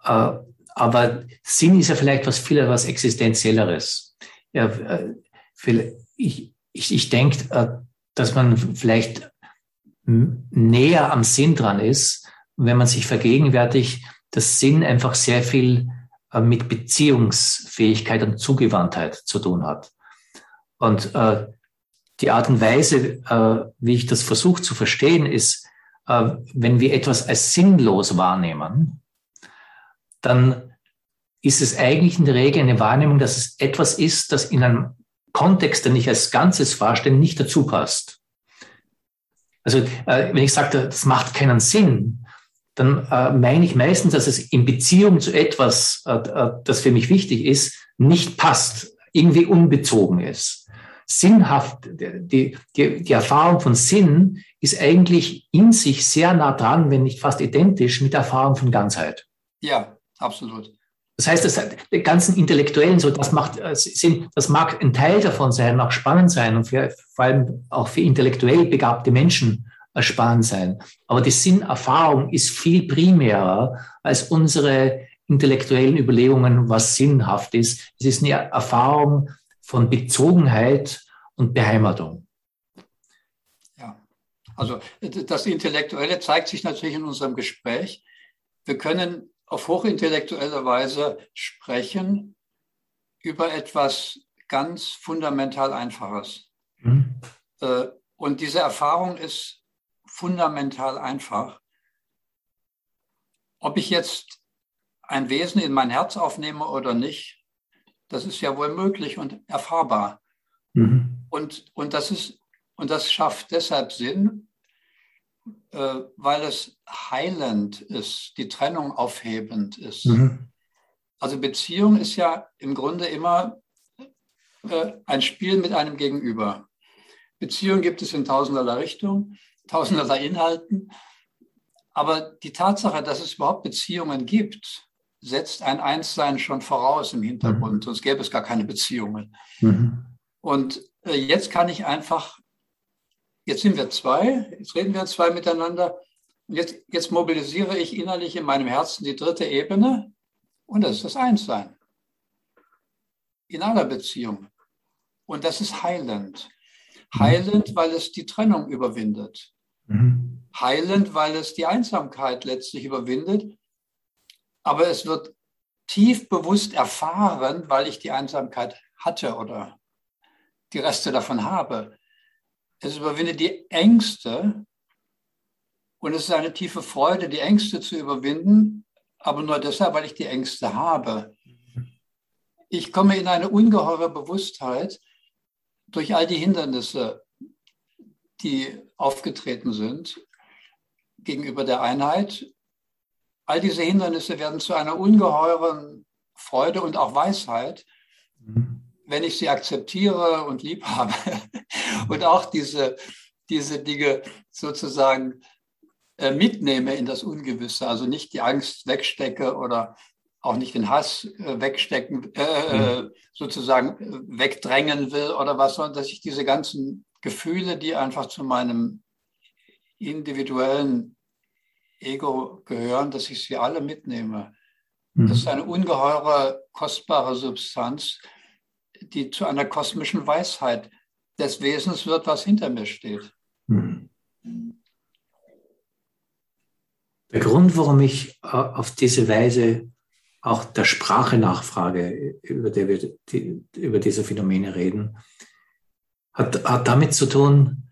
Äh, aber Sinn ist ja vielleicht was viel was Existenzielleres. Ja, äh, ich, ich, ich denke, äh, dass man vielleicht näher am Sinn dran ist, wenn man sich vergegenwärtigt, dass Sinn einfach sehr viel äh, mit Beziehungsfähigkeit und Zugewandtheit zu tun hat. Und äh, die Art und Weise, äh, wie ich das versuche zu verstehen, ist, äh, wenn wir etwas als sinnlos wahrnehmen, dann ist es eigentlich in der Regel eine Wahrnehmung, dass es etwas ist, das in einem Kontext, den ich als Ganzes vorstelle, nicht dazu passt. Also äh, wenn ich sage, das macht keinen Sinn, dann äh, meine ich meistens, dass es in Beziehung zu etwas, das für mich wichtig ist, nicht passt, irgendwie unbezogen ist sinnhaft, die, die, die Erfahrung von Sinn ist eigentlich in sich sehr nah dran, wenn nicht fast identisch mit der Erfahrung von Ganzheit. Ja, absolut. Das heißt, das, die ganzen Intellektuellen, so, das macht, äh, sind, das mag ein Teil davon sein, mag spannend sein und für, vor allem auch für intellektuell begabte Menschen äh, spannend sein. Aber die Sinnerfahrung ist viel primärer als unsere intellektuellen Überlegungen, was sinnhaft ist. Es ist eine Erfahrung von Bezogenheit und Beheimatung. Also das Intellektuelle zeigt sich natürlich in unserem Gespräch. Wir können auf hochintellektuelle Weise sprechen über etwas ganz fundamental Einfaches. Mhm. Äh, und diese Erfahrung ist fundamental einfach. Ob ich jetzt ein Wesen in mein Herz aufnehme oder nicht, das ist ja wohl möglich und erfahrbar. Mhm. Und, und, das ist, und das schafft deshalb Sinn, äh, weil es heilend ist, die Trennung aufhebend ist. Mhm. Also Beziehung ist ja im Grunde immer äh, ein Spiel mit einem Gegenüber. Beziehung gibt es in tausenderlei Richtungen, tausenderlei Inhalten. Aber die Tatsache, dass es überhaupt Beziehungen gibt, setzt ein Einssein schon voraus im Hintergrund, mhm. sonst gäbe es gar keine Beziehungen. Mhm. Und äh, jetzt kann ich einfach Jetzt sind wir zwei, jetzt reden wir zwei miteinander. Und jetzt, jetzt mobilisiere ich innerlich in meinem Herzen die dritte Ebene und das ist das Einssein. In aller Beziehung. Und das ist heilend. Heilend, weil es die Trennung überwindet. Mhm. Heilend, weil es die Einsamkeit letztlich überwindet. Aber es wird tief bewusst erfahren, weil ich die Einsamkeit hatte oder die Reste davon habe. Es überwindet die Ängste und es ist eine tiefe Freude, die Ängste zu überwinden, aber nur deshalb, weil ich die Ängste habe. Ich komme in eine ungeheure Bewusstheit durch all die Hindernisse, die aufgetreten sind gegenüber der Einheit. All diese Hindernisse werden zu einer ungeheuren Freude und auch Weisheit. Mhm wenn ich sie akzeptiere und lieb habe und auch diese, diese Dinge sozusagen äh, mitnehme in das Ungewisse, also nicht die Angst wegstecke oder auch nicht den Hass äh, wegstecken, äh, äh mhm. sozusagen wegdrängen will oder was, sondern dass ich diese ganzen Gefühle, die einfach zu meinem individuellen Ego gehören, dass ich sie alle mitnehme. Das ist mhm. eine ungeheure, kostbare Substanz, die zu einer kosmischen Weisheit des Wesens wird, was hinter mir steht. Hm. Der Grund, warum ich äh, auf diese Weise auch der Sprache nachfrage, über, der wir die, über diese Phänomene reden, hat, hat damit zu tun,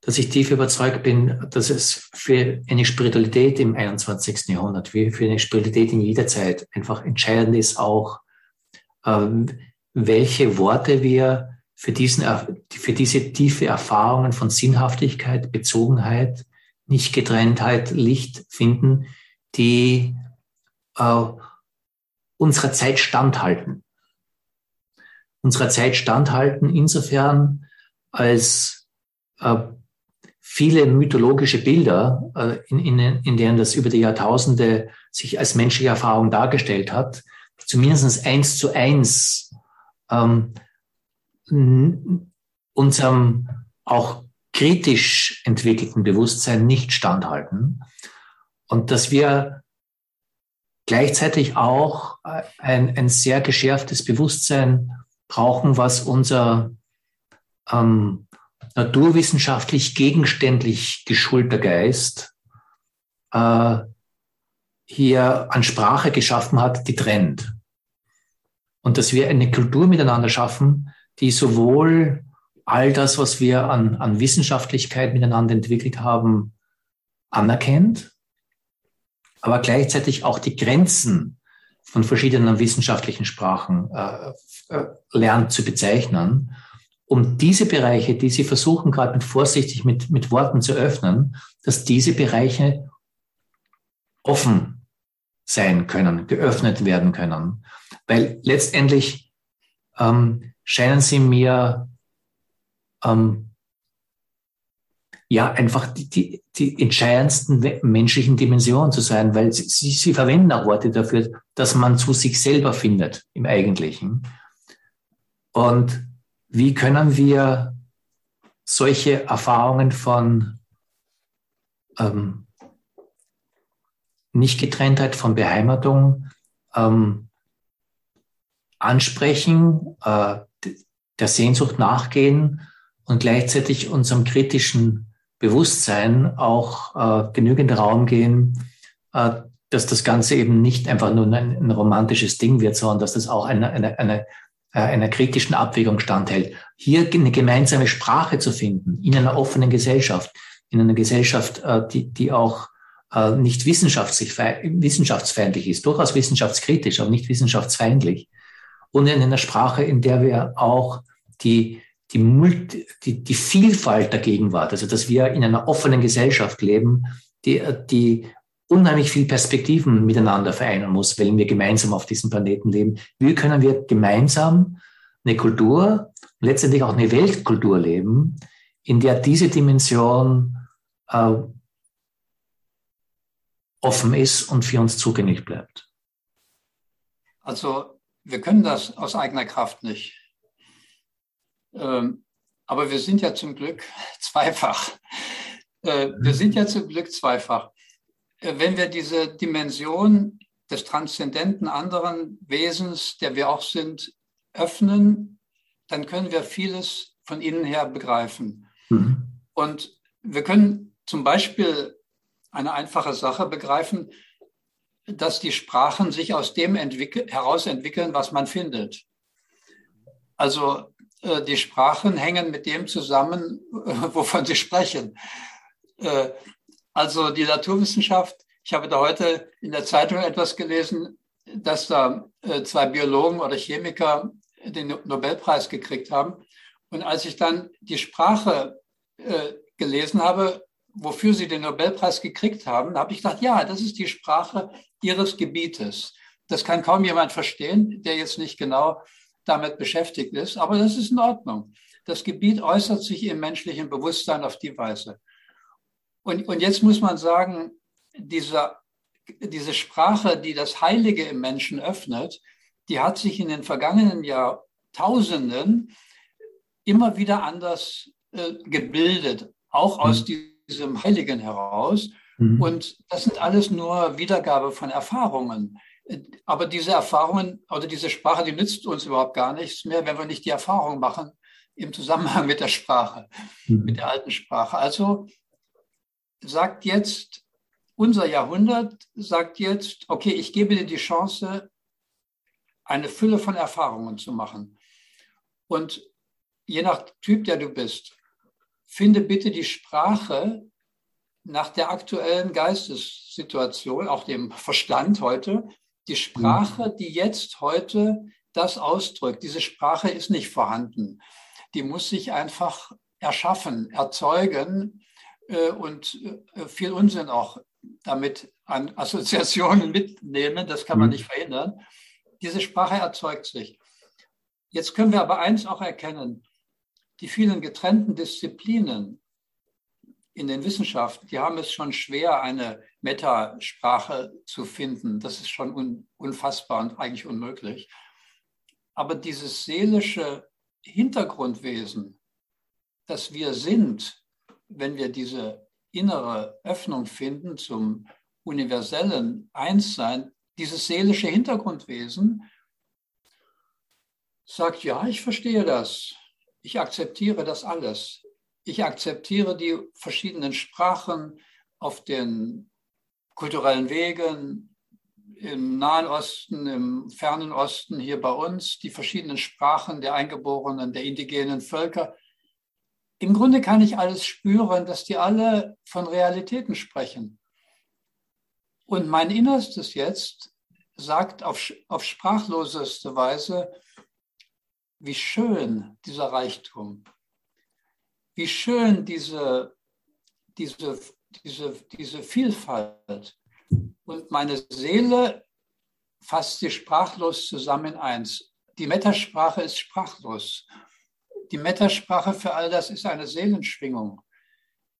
dass ich tief überzeugt bin, dass es für eine Spiritualität im 21. Jahrhundert, wie für eine Spiritualität in jeder Zeit einfach entscheidend ist, auch ähm, welche Worte wir für, diesen, für diese tiefe Erfahrungen von Sinnhaftigkeit, Bezogenheit, Nichtgetrenntheit, Licht finden, die äh, unserer Zeit standhalten. Unserer Zeit standhalten insofern, als äh, viele mythologische Bilder, äh, in, in, in denen das über die Jahrtausende sich als menschliche Erfahrung dargestellt hat, zumindest eins zu eins ähm, unserem auch kritisch entwickelten Bewusstsein nicht standhalten. Und dass wir gleichzeitig auch ein, ein sehr geschärftes Bewusstsein brauchen, was unser ähm, naturwissenschaftlich gegenständlich geschulter Geist äh, hier an Sprache geschaffen hat, die trennt und dass wir eine Kultur miteinander schaffen, die sowohl all das, was wir an, an Wissenschaftlichkeit miteinander entwickelt haben, anerkennt, aber gleichzeitig auch die Grenzen von verschiedenen wissenschaftlichen Sprachen äh, äh, lernt zu bezeichnen, um diese Bereiche, die Sie versuchen gerade mit vorsichtig mit, mit Worten zu öffnen, dass diese Bereiche offen sein können, geöffnet werden können. Weil letztendlich ähm, scheinen sie mir ähm, ja einfach die, die, die entscheidendsten menschlichen Dimensionen zu sein, weil sie, sie, sie verwenden auch Worte dafür, dass man zu sich selber findet im Eigentlichen. Und wie können wir solche Erfahrungen von ähm, Nichtgetrenntheit, von Beheimatung ähm, ansprechen, äh, der Sehnsucht nachgehen und gleichzeitig unserem kritischen Bewusstsein auch äh, genügend Raum geben, äh, dass das Ganze eben nicht einfach nur ein, romantisches Ding wird, sondern dass das auch eine, eine, eine, äh, einer kritischen Abwägung standhält. Hier eine gemeinsame Sprache zu finden in einer offenen Gesellschaft, in einer Gesellschaft, äh, die, die auch äh, nicht wissenschaftsfeindlich ist, durchaus wissenschaftskritisch, aber nicht wissenschaftsfeindlich. Und in einer Sprache, in der wir auch die, die, Multi, die, die Vielfalt der Gegenwart, also dass wir in einer offenen Gesellschaft leben, die, die unheimlich viel Perspektiven miteinander vereinen muss, wenn wir gemeinsam auf diesem Planeten leben. Wie können wir gemeinsam eine Kultur, letztendlich auch eine Weltkultur leben, in der diese Dimension äh, offen ist und für uns zugänglich bleibt? Also wir können das aus eigener Kraft nicht. Ähm, aber wir sind ja zum Glück zweifach. Äh, wir sind ja zum Glück zweifach. Äh, wenn wir diese Dimension des transzendenten anderen Wesens, der wir auch sind, öffnen, dann können wir vieles von innen her begreifen. Mhm. Und wir können zum Beispiel eine einfache Sache begreifen, dass die Sprachen sich aus dem heraus entwickeln, was man findet. Also äh, die Sprachen hängen mit dem zusammen, äh, wovon sie sprechen. Äh, also die Naturwissenschaft, ich habe da heute in der Zeitung etwas gelesen, dass da zwei Biologen oder Chemiker den Nobelpreis gekriegt haben. Und als ich dann die Sprache gelesen habe, wofür sie den Nobelpreis gekriegt haben, habe ich gedacht, ja, das ist die Sprache ihres Gebietes. Das kann kaum jemand verstehen, der jetzt nicht genau damit beschäftigt ist. Aber das ist in Ordnung. Das Gebiet äußert sich im menschlichen Bewusstsein auf die Weise. Und, und jetzt muss man sagen, diese, diese Sprache, die das Heilige im Menschen öffnet, die hat sich in den vergangenen Jahrtausenden immer wieder anders äh, gebildet, auch aus mhm. Diesem Heiligen heraus. Mhm. Und das sind alles nur Wiedergabe von Erfahrungen. Aber diese Erfahrungen oder diese Sprache, die nützt uns überhaupt gar nichts mehr, wenn wir nicht die Erfahrung machen im Zusammenhang mit der Sprache, mhm. mit der alten Sprache. Also sagt jetzt, unser Jahrhundert sagt jetzt, okay, ich gebe dir die Chance, eine Fülle von Erfahrungen zu machen. Und je nach Typ, der du bist, finde bitte die Sprache nach der aktuellen Geistessituation, auch dem Verstand heute, die Sprache, die jetzt heute das ausdrückt, diese Sprache ist nicht vorhanden. Die muss sich einfach erschaffen, erzeugen äh, und äh, viel Unsinn auch damit an Assoziationen mitnehmen. Das kann man mhm. nicht verhindern. Diese Sprache erzeugt sich. Jetzt können wir aber eins auch erkennen. Die vielen getrennten Disziplinen, in den Wissenschaften, die haben es schon schwer, eine Metasprache zu finden. Das ist schon un unfassbar und eigentlich unmöglich. Aber dieses seelische Hintergrundwesen, das wir sind, wenn wir diese innere Öffnung finden zum universellen Einssein, dieses seelische Hintergrundwesen sagt, ja, ich verstehe das, ich akzeptiere das alles. Ich akzeptiere die verschiedenen Sprachen auf den kulturellen Wegen im Nahen Osten, im fernen Osten, hier bei uns, die verschiedenen Sprachen der Eingeborenen, der indigenen Völker. Im Grunde kann ich alles spüren, dass die alle von Realitäten sprechen. Und mein Innerstes jetzt sagt auf, auf sprachloseste Weise, wie schön dieser Reichtum, wie schön diese, diese, diese, diese Vielfalt. Und meine Seele fasst sie sprachlos zusammen in eins. Die Metasprache ist sprachlos. Die Metasprache für all das ist eine Seelenschwingung.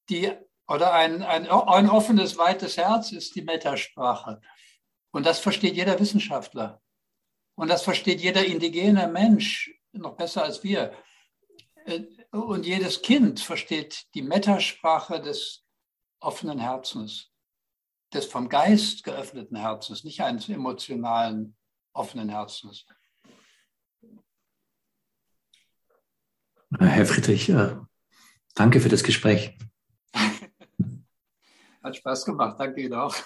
die, oder ein, ein, ein offenes, weites Herz ist die Metasprache. Und das versteht jeder Wissenschaftler. Und das versteht jeder indigene Mensch noch besser als wir. Äh, und jedes Kind versteht die Metasprache des offenen Herzens, des vom Geist geöffneten Herzens, nicht eines emotionalen offenen Herzens. Herr Friedrich, äh, danke für das Gespräch. Hat Spaß gemacht, danke Ihnen auch.